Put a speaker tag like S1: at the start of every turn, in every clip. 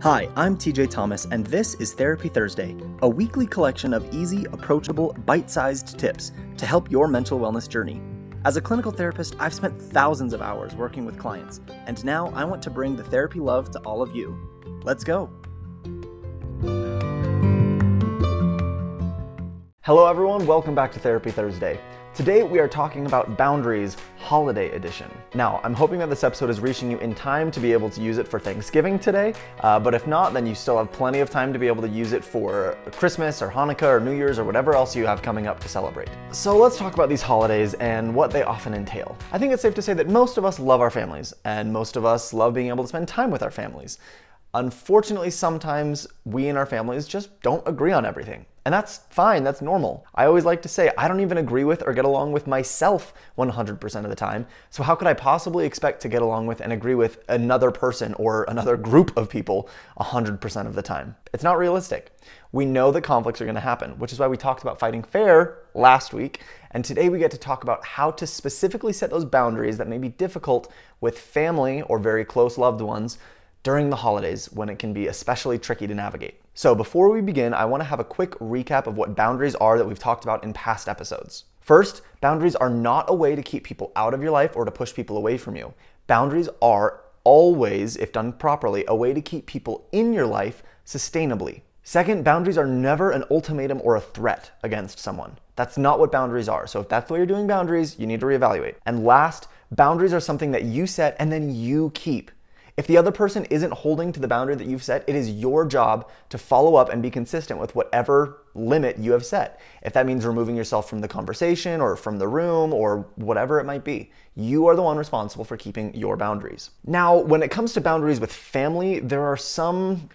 S1: Hi, I'm TJ Thomas, and this is Therapy Thursday, a weekly collection of easy, approachable, bite sized tips to help your mental wellness journey. As a clinical therapist, I've spent thousands of hours working with clients, and now I want to bring the therapy love to all of you. Let's go. Hello, everyone. Welcome back to Therapy Thursday. Today we are talking about Boundaries Holiday Edition. Now, I'm hoping that this episode is reaching you in time to be able to use it for Thanksgiving today, uh, but if not, then you still have plenty of time to be able to use it for Christmas or Hanukkah or New Year's or whatever else you have coming up to celebrate. So let's talk about these holidays and what they often entail. I think it's safe to say that most of us love our families, and most of us love being able to spend time with our families. Unfortunately, sometimes we and our families just don't agree on everything. And that's fine, that's normal. I always like to say, I don't even agree with or get along with myself 100% of the time. So, how could I possibly expect to get along with and agree with another person or another group of people 100% of the time? It's not realistic. We know that conflicts are gonna happen, which is why we talked about fighting fair last week. And today we get to talk about how to specifically set those boundaries that may be difficult with family or very close loved ones during the holidays when it can be especially tricky to navigate. So, before we begin, I want to have a quick recap of what boundaries are that we've talked about in past episodes. First, boundaries are not a way to keep people out of your life or to push people away from you. Boundaries are always, if done properly, a way to keep people in your life sustainably. Second, boundaries are never an ultimatum or a threat against someone. That's not what boundaries are. So if that's the way you're doing boundaries, you need to reevaluate. And last, boundaries are something that you set and then you keep. If the other person isn't holding to the boundary that you've set, it is your job to follow up and be consistent with whatever limit you have set. If that means removing yourself from the conversation or from the room or whatever it might be, you are the one responsible for keeping your boundaries. Now, when it comes to boundaries with family, there are some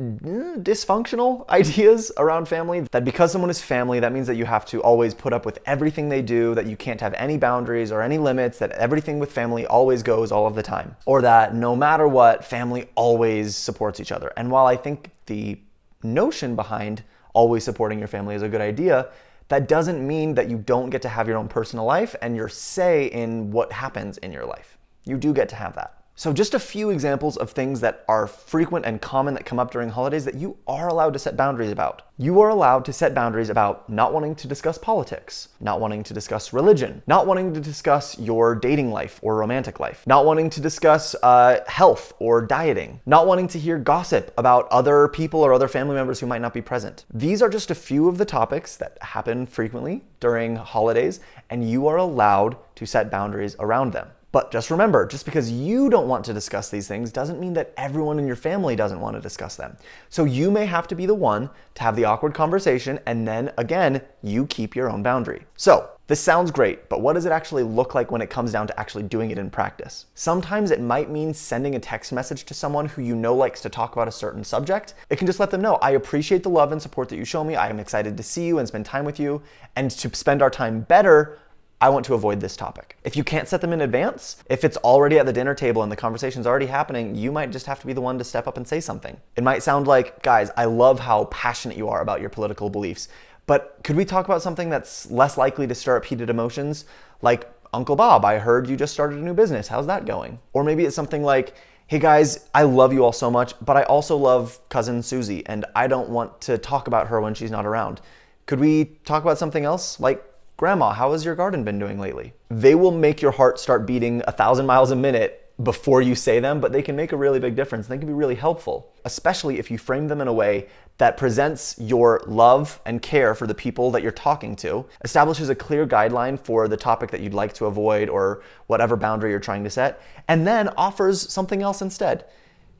S1: Mm, dysfunctional ideas around family that because someone is family that means that you have to always put up with everything they do that you can't have any boundaries or any limits that everything with family always goes all of the time or that no matter what family always supports each other. And while i think the notion behind always supporting your family is a good idea that doesn't mean that you don't get to have your own personal life and your say in what happens in your life. You do get to have that so, just a few examples of things that are frequent and common that come up during holidays that you are allowed to set boundaries about. You are allowed to set boundaries about not wanting to discuss politics, not wanting to discuss religion, not wanting to discuss your dating life or romantic life, not wanting to discuss uh, health or dieting, not wanting to hear gossip about other people or other family members who might not be present. These are just a few of the topics that happen frequently during holidays, and you are allowed to set boundaries around them. But just remember, just because you don't want to discuss these things doesn't mean that everyone in your family doesn't want to discuss them. So you may have to be the one to have the awkward conversation, and then again, you keep your own boundary. So this sounds great, but what does it actually look like when it comes down to actually doing it in practice? Sometimes it might mean sending a text message to someone who you know likes to talk about a certain subject. It can just let them know, I appreciate the love and support that you show me. I am excited to see you and spend time with you. And to spend our time better, I want to avoid this topic. If you can't set them in advance, if it's already at the dinner table and the conversation's already happening, you might just have to be the one to step up and say something. It might sound like, guys, I love how passionate you are about your political beliefs, but could we talk about something that's less likely to stir up heated emotions? Like, Uncle Bob, I heard you just started a new business. How's that going? Or maybe it's something like, hey guys, I love you all so much, but I also love cousin Susie, and I don't want to talk about her when she's not around. Could we talk about something else? Like, Grandma, how has your garden been doing lately? They will make your heart start beating a thousand miles a minute before you say them, but they can make a really big difference. They can be really helpful, especially if you frame them in a way that presents your love and care for the people that you're talking to, establishes a clear guideline for the topic that you'd like to avoid or whatever boundary you're trying to set, and then offers something else instead.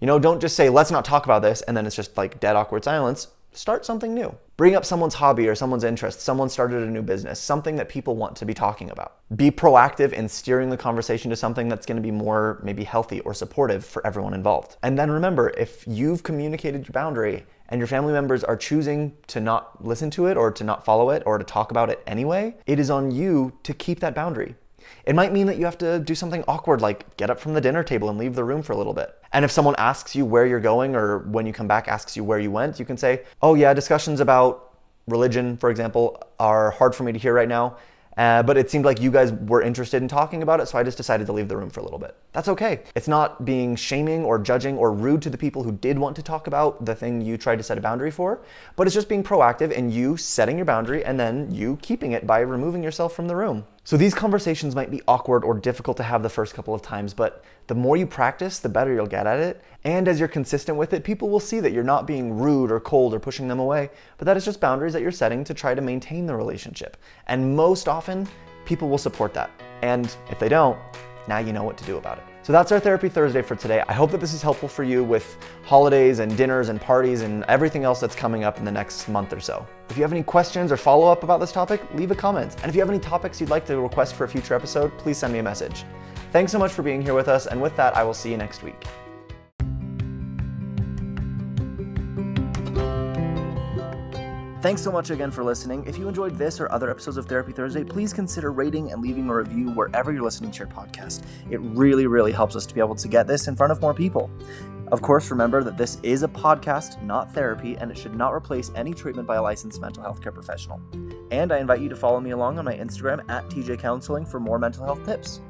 S1: You know, don't just say, let's not talk about this, and then it's just like dead awkward silence start something new. Bring up someone's hobby or someone's interest. Someone started a new business, something that people want to be talking about. Be proactive in steering the conversation to something that's going to be more maybe healthy or supportive for everyone involved. And then remember, if you've communicated your boundary and your family members are choosing to not listen to it or to not follow it or to talk about it anyway, it is on you to keep that boundary. It might mean that you have to do something awkward like get up from the dinner table and leave the room for a little bit. And if someone asks you where you're going or when you come back asks you where you went, you can say, oh yeah, discussions about religion, for example, are hard for me to hear right now. Uh, but it seemed like you guys were interested in talking about it, so I just decided to leave the room for a little bit. That's okay. It's not being shaming or judging or rude to the people who did want to talk about the thing you tried to set a boundary for, but it's just being proactive and you setting your boundary and then you keeping it by removing yourself from the room. So these conversations might be awkward or difficult to have the first couple of times, but the more you practice, the better you'll get at it. And as you're consistent with it, people will see that you're not being rude or cold or pushing them away, but that is just boundaries that you're setting to try to maintain the relationship. And most often, people will support that. And if they don't, now you know what to do about it. So that's our Therapy Thursday for today. I hope that this is helpful for you with holidays and dinners and parties and everything else that's coming up in the next month or so. If you have any questions or follow up about this topic, leave a comment. And if you have any topics you'd like to request for a future episode, please send me a message. Thanks so much for being here with us, and with that, I will see you next week. Thanks so much again for listening. If you enjoyed this or other episodes of Therapy Thursday, please consider rating and leaving a review wherever you're listening to your podcast. It really, really helps us to be able to get this in front of more people. Of course, remember that this is a podcast, not therapy, and it should not replace any treatment by a licensed mental health care professional. And I invite you to follow me along on my Instagram at TJ Counseling for more mental health tips.